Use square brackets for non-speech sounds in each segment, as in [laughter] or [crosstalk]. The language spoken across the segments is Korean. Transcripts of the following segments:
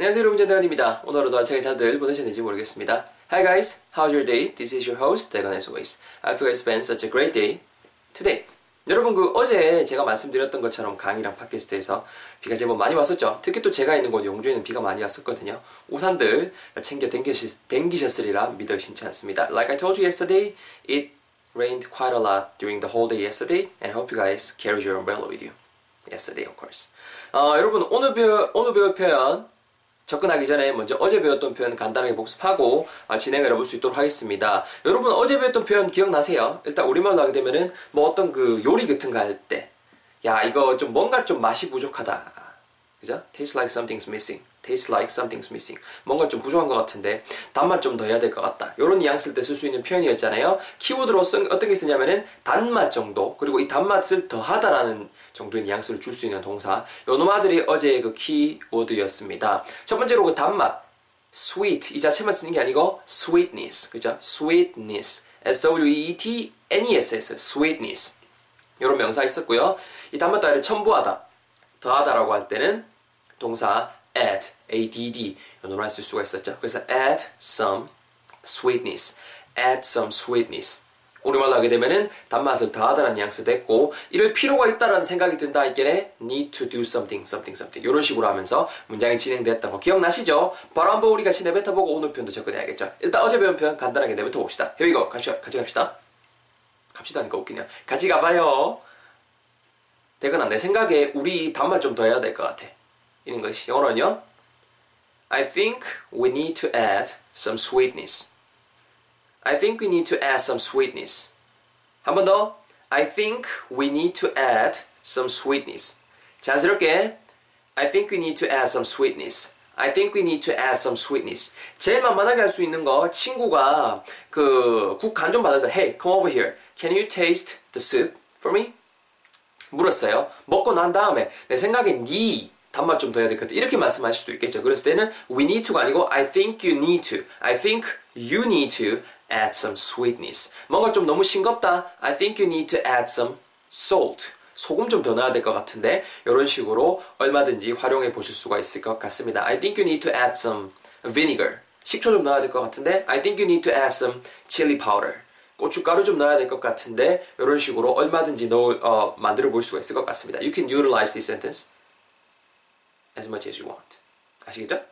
안녕하세요 여러분 전대건입니다. 오늘 하루도 안차게 잘들 보내셨는지 모르겠습니다. Hi guys, how's your day? This is your host, 대건 as always. I hope you guys spend such a great day today. 여러분 그 어제 제가 말씀드렸던 것처럼 강의랑 팟캐스트에서 비가 제법 많이 왔었죠. 특히 또 제가 있는 곳 용주에는 비가 많이 왔었거든요. 우산들 챙겨 댕기셨, 댕기셨으리라 믿어 심지 않습니다. Like I told you yesterday, it rained quite a lot during the whole day yesterday and I hope you guys carry your umbrella with you. Yesterday, of course. 어, 여러분 오늘 배우, 오늘 배울 표현 접근하기 전에 먼저 어제 배웠던 표현 간단하게 복습하고 아, 진행을 해볼 수 있도록 하겠습니다. 여러분 어제 배웠던 표현 기억나세요? 일단 우리말로 하게 되면은 뭐 어떤 그 요리 같은 거 할 때 야 이거 좀 뭔가 좀 맛이 부족하다. 그죠? Taste like something's missing. Taste like something's missing. 뭔가 좀 부족한 것 같은데 단맛 좀 더 해야 될 것 같다. 이런 뉘앙스일 때쓸 수 있는 표현이었잖아요. 키워드로 쓴, 어떤 게 쓰냐면은 단맛 정도 그리고 이 단맛을 더하다라는 정도의 뉘앙스를 줄 수 있는 동사. 요 놈아들이 어제의 그 키워드였습니다. 첫 번째로 그 단맛. sweet 이 자체만 쓰는 게 아니고 sweetness 그죠? sweetness S-W-E-E-T-N-E-S-S sweetness 이런 명사 있었고요. 이 단맛 따위를 첨부하다 더하다라고 할 때는 동사 add, add 이런 쓸 수가 있었죠. 그래서 add some sweetness, add some sweetness. 우리말로 하게 되면은 단맛을 더하다는 뉘앙스 됐고 이럴 필요가 있다라는 생각이 든다 할게 need to do something, something, something 이런 식으로 하면서 문장이 진행됐던 거 기억나시죠? 바로 한번 우리 같이 내뱉어보고 오늘 표현도 접근해야겠죠. 일단 어제 배운 표현 간단하게 내뱉어봅시다. 여기 고 같이, 같이 갑시다. 갑시다니까 웃기냐. 같이 가봐요. 대건아 내 생각에 우리 단맛 좀 더 해야 될 것 같아. 이런 것이 영어로는요. I think we need to add some sweetness. I think we need to add some sweetness. 한 번 더. I think we need to add some sweetness. 자연스럽게 I think we need to add some sweetness. I think we need to add some sweetness. 제일 만만하게 할 수 있는 거 친구가 그 국 간 좀 받을 때 Hey, come over here. Can you taste the soup for me? 물었어요. 먹고 난 다음에 내 생각엔 네 단맛 좀 더 해야 될 것 같아. 이렇게 말씀하실 수도 있겠죠. 그랬을 때는 we need to가 아니고 I think you need to. I think you need to add some sweetness. 뭔가 좀 너무 싱겁다. I think you need to add some salt. 소금 좀 더 넣어야 될 것 같은데 이런 식으로 얼마든지 활용해 보실 수가 있을 것 같습니다. I think you need to add some vinegar. 식초 좀 넣어야 될 것 같은데 I think you need to add some chili powder. 고춧가루 좀 넣어야 될 것 같은데 이런 식으로 얼마든지 넣을, 어, 만들어 볼 수가 있을 것 같습니다. You can utilize this sentence as much as you want. 아시겠죠?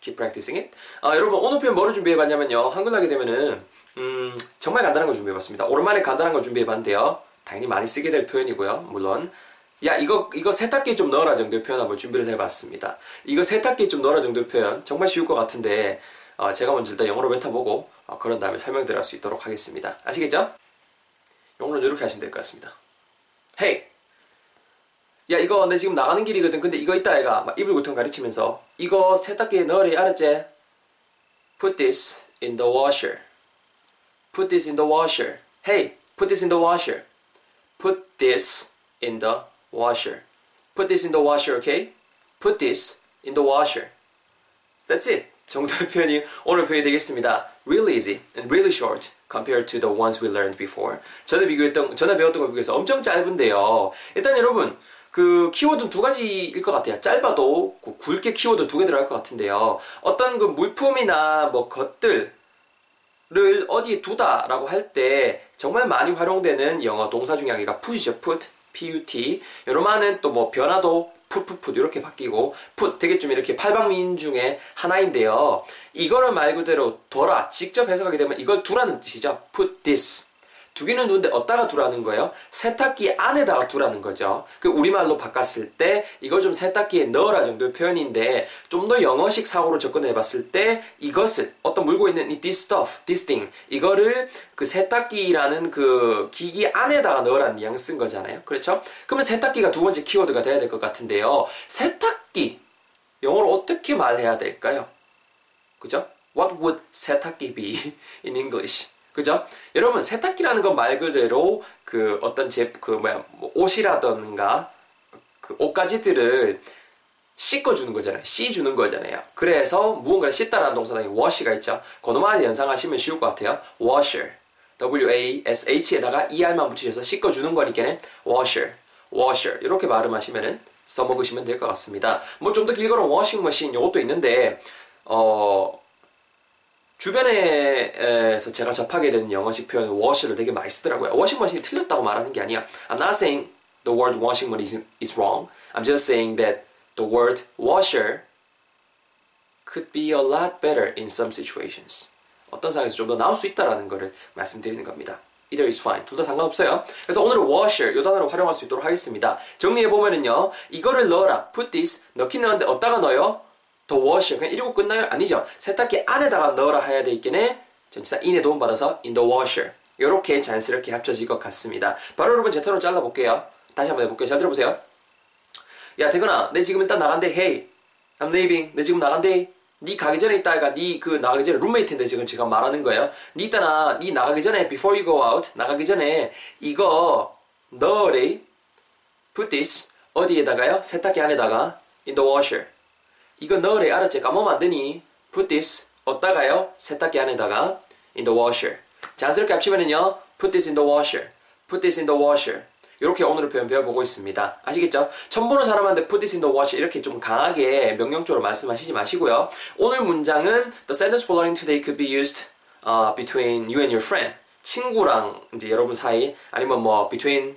Keep practicing it. 아, 여러분 오늘 표현 뭐를 준비해봤냐면요. 한글 하게 되면은 음, 정말 간단한 거 준비해봤습니다. 오랜만에 간단한 거 준비해봤는데요. 당연히 많이 쓰게 될 표현이고요. 물론 야 이거 이거 세탁기에 좀 넣어라 정도의 표현 한번 준비를 해봤습니다. 이거 세탁기에 좀 넣어라 정도의 표현 정말 쉬울 것 같은데 어, 제가 먼저 일단 영어로 뱉어보고 어, 그런 다음에 설명드릴 수 있도록 하겠습니다. 아시겠죠? 영어로 이렇게 하시면 될 것 같습니다. Hey, 야 이거 내 지금 나가는 길이거든. 근데 이거 있다 애가 막 이불 구통 가르치면서 이거 세탁기에 넣으래 알았지? Put this in the washer. Put this in the washer. Hey, put this in the washer. Put this in the washer. Put this in the washer, okay? Put this in the washer. That's it. 정도의 [laughs] 표현이 오늘 표현이 되겠습니다. Really easy and really short compared to the ones we learned before. 전에 비교했던, 전에 배웠던 거 비교해서 엄청 짧은데요. 일단 여러분, 그 키워드는 두 가지일 것 같아요. 짧아도 굵게 키워드 두 개 들어갈 것 같은데요. 어떤 그 물품이나 뭐 것들, 를 어디에 두다라고 할 때 정말 많이 활용되는 영어 동사 중에 하나가 put이죠. put, put. 요로만은 또 뭐 변화도 put 이렇게 바뀌고 put 되게 좀 이렇게 팔방미인 중에 하나인데요. 이거를 말 그대로 둬라 직접 해석하게 되면 이걸 두라는 뜻이죠. put this. 두기는 두는데 어디다가 두라는 거예요? 세탁기 안에다가 두라는 거죠. 그 우리말로 바꿨을 때 이걸 좀 세탁기에 넣어라 정도의 표현인데 좀 더 영어식 사고로 접근해 봤을 때 이것을 어떤 물고 있는 이 this stuff, this thing 이거를 그 세탁기라는 그 기기 안에다가 넣으라는 뉘앙스인 거잖아요. 그렇죠? 그러면 세탁기가 두 번째 키워드가 돼야 될 것 같은데요. 세탁기 영어로 어떻게 말해야 될까요? 그죠? What would 세탁기 be in English? 그죠? 여러분 세탁기라는 건 말 그대로 그 어떤 제그 뭐야 뭐 옷이라던가 그 옷가지들을 씻어주는 거잖아요. 씻주는 거잖아요. 그래서 무언가를 씻다라는 동사단이 wash가 있죠. 그놈만 연상하시면 쉬울 것 같아요. washer. W-A-S-H에다가 ER만 붙이셔서 씻어주는 거니까는 washer, washer 이렇게 발음하시면은 써먹으시면 될 것 같습니다. 뭐 좀 더 길거는 워싱머신 이것도 있는데 어 주변에서 제가 접하게 되는 영어식 표현 wash를 되게 많이 쓰더라고요. 워싱머신이 틀렸다고 말하는 게 아니야. I'm not saying the word washing machine is, wrong. I'm just saying that the word washer could be a lot better in some situations. 어떤 상황에서 좀 더 나올 수 있다라는 것을 말씀드리는 겁니다. Either is fine. 둘 다 상관없어요. 그래서 오늘은 washer 이 단어를 활용할 수 있도록 하겠습니다. 정리해 보면은요. 이거를 넣어라. put this 넣긴 넣는데 어디다가 넣어요? 더 washer 그냥 이러고 끝나요? 아니죠. 세탁기 안에다가 넣어라 해야 되겠네. 전치사 in의 도움 받아서 in the washer. 이렇게 자연스럽게 합쳐질 것 같습니다. 바로 여러분 제 턴으로 잘라볼게요. 다시 한번 해볼게요. 잘 들어보세요. 야 대건아, 내 지금 일단 나간대. Hey, I'm leaving. 내 지금 나간대. 니 가기 전에 있다가 니그 나가기 전에 룸메이트인데 지금 제가 말하는 거예요. 니 있다나 니 나가기 전에 before you go out 나가기 전에 이거 넣으래. Put this 어디에다가요? 세탁기 안에다가 in the washer. 이거 넣으래 알았지? 까먹으면 안 되니 put this 어디다가요? 세탁기 안에다가 in the washer 자연스럽게 합치면은요 put this in the washer put this in the washer 이렇게 오늘의 표현 배워보고 있습니다. 아시겠죠? 처음 보는 사람한테 put this in the washer 이렇게 좀 강하게 명령적으로 말씀하시지 마시고요. 오늘 문장은 the sentence learning today could be used uh, between you and your friend 친구랑 이제 여러분 사이 아니면 뭐 between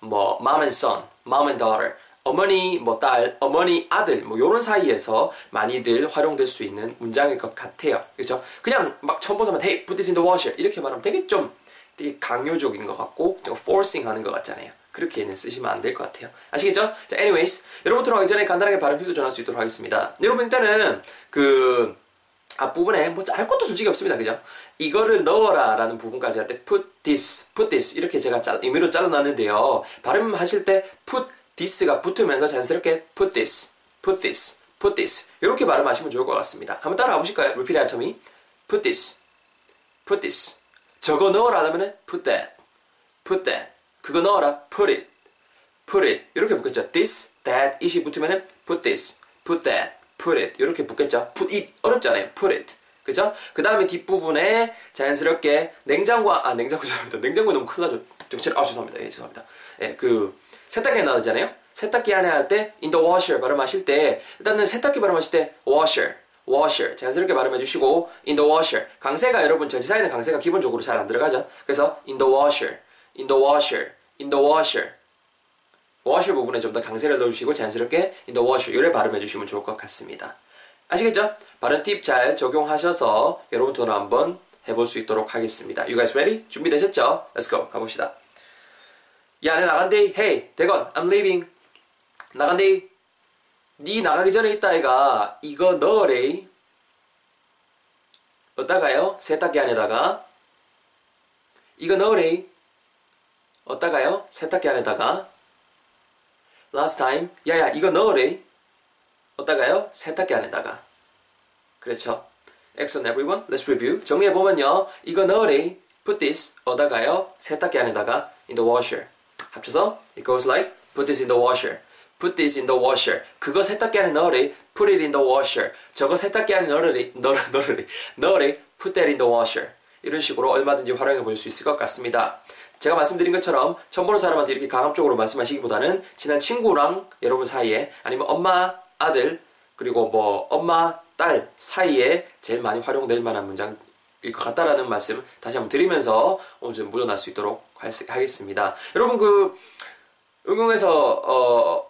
뭐 mom and son, mom and daughter 어머니 뭐 딸, 어머니 아들 뭐 요런 사이에서 많이들 활용될 수 있는 문장일 것 같아요. 그렇죠? 그냥 막 처음 보자면 hey, put this in the washer 이렇게 말하면 되게 좀 되게 강요적인 것 같고 좀 forcing 하는 것 같잖아요. 그렇게는 쓰시면 안 될 것 같아요. 아시겠죠? 자, anyways 여러분 들어가기 전에 간단하게 발음 필도 전할 수 있도록 하겠습니다. 여러분 일단은 그 앞부분에 뭐 자를 것도 솔직히 없습니다. 그죠? 이거를 넣어라 라는 부분까지 할 때 put this, put this 이렇게 제가 짜, 의미로 잘라놨는데요. 발음하실 때 put this가 붙으면서 자연스럽게 put this, put this, put this 이렇게 발음하시면 좋을 것 같습니다. 한번 따라가 보실까요? Repeat after me. Put this, put this. 저거 넣어라 하면 put that, put that. 그거 넣어라 put it, put it 이렇게 붙겠죠. This, that, it이 붙으면 put this, put that, put it 이렇게 붙겠죠. put it 어렵잖아요. put it. 그죠? 그 다음에 뒷부분에 자연스럽게 냉장고, 아, 냉장고 죄송합니다. 냉장고 너무 큰일 나죠. 아, 죄송합니다. 예, 죄송합니다. 예, 그, 세탁기에 나오잖아요. 세탁기 안에 할 때 in the washer 발음하실 때 일단은 세탁기 발음하실 때 washer, washer 자연스럽게 발음해 주시고 in the washer 강세가 여러분 전치사에는 강세가 기본적으로 잘 안 들어가죠. 그래서 in the washer, in the washer, in the washer washer 부분에 좀 더 강세를 넣어주시고 자연스럽게 in the washer 이래 발음해 주시면 좋을 것 같습니다. 아시겠죠? 발음 팁 잘 적용하셔서 여러분들도 한번 해볼 수 있도록 하겠습니다. You guys ready? 준비되셨죠? Let's go. 가봅시다. 야, 내 나간대. Hey, 대건, I'm leaving. 나간대. 네 나가기 전에 있다 아이가 이거 넣으래. 어디다가요? 세탁기 안에다가. 이거 넣으래. 어디다가요? 세탁기 안에다가. Last time. 야야, 이거 넣으래. 어디다가요? 세탁기 안에다가. 그렇죠. Excellent everyone. Let's review. 정리해보면요. 이거 넣으래. Put this. 어디다가요? 세탁기 안에다가. In the washer. 합쳐서 it goes like put this in the washer. put this in the washer. 그거 세탁기 안에 넣으래. put it in the washer. 저거 세탁기 안에 넣으래. 넣으래. [laughs] 넣으래. 넣으래. put that in the washer. 이런 식으로 얼마든지 활용해 볼 수 있을 것 같습니다. 제가 말씀드린 것처럼 처음 보는 사람한테 이렇게 강압적으로 말씀하시기보다는 친한 친구랑 여러분 사이에 아니면 엄마, 아들 그리고 뭐 엄마, 딸 사이에 제일 많이 활용될 만한 문장일 것 같다라는 말씀 다시 한번 드리면서 오늘 좀 묻어날 수 있도록 하겠습니다. 여러분 그 응용해서 어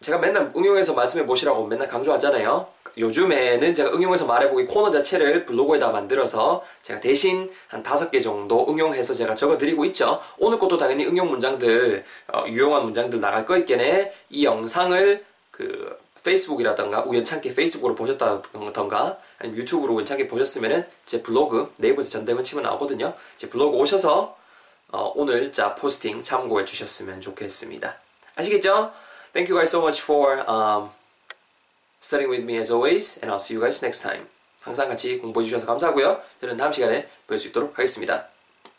제가 맨날 응용해서 말씀해 보시라고 맨날 강조하잖아요. 요즘에는 제가 응용해서 말해보기 코너 자체를 블로그에다 만들어서 제가 대신 한 다섯 개 정도 응용해서 제가 적어드리고 있죠. 오늘 것도 당연히 응용 문장들, 어, 유용한 문장들 나갈 거 있겠네. 이 영상을 그 페이스북이라던가 우연찮게 페이스북으로 보셨다던가 아니면 유튜브로 우연찮게 보셨으면은 제 블로그 네이버에서 전대문 치면 나오거든요. 제 블로그 오셔서 어, 오늘 자 포스팅 참고해 주셨으면 좋겠습니다. 아시겠죠? Thank you guys so much for um, studying with me as always, and I'll see you guys next time. 항상 같이 공부해 주셔서 감사하고요. 저는 다음 시간에 볼수 있도록 하겠습니다.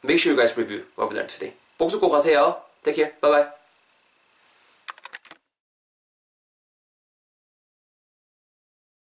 Make sure you guys review what we learned today. 복습 꼭 하세요. Take care. Bye bye.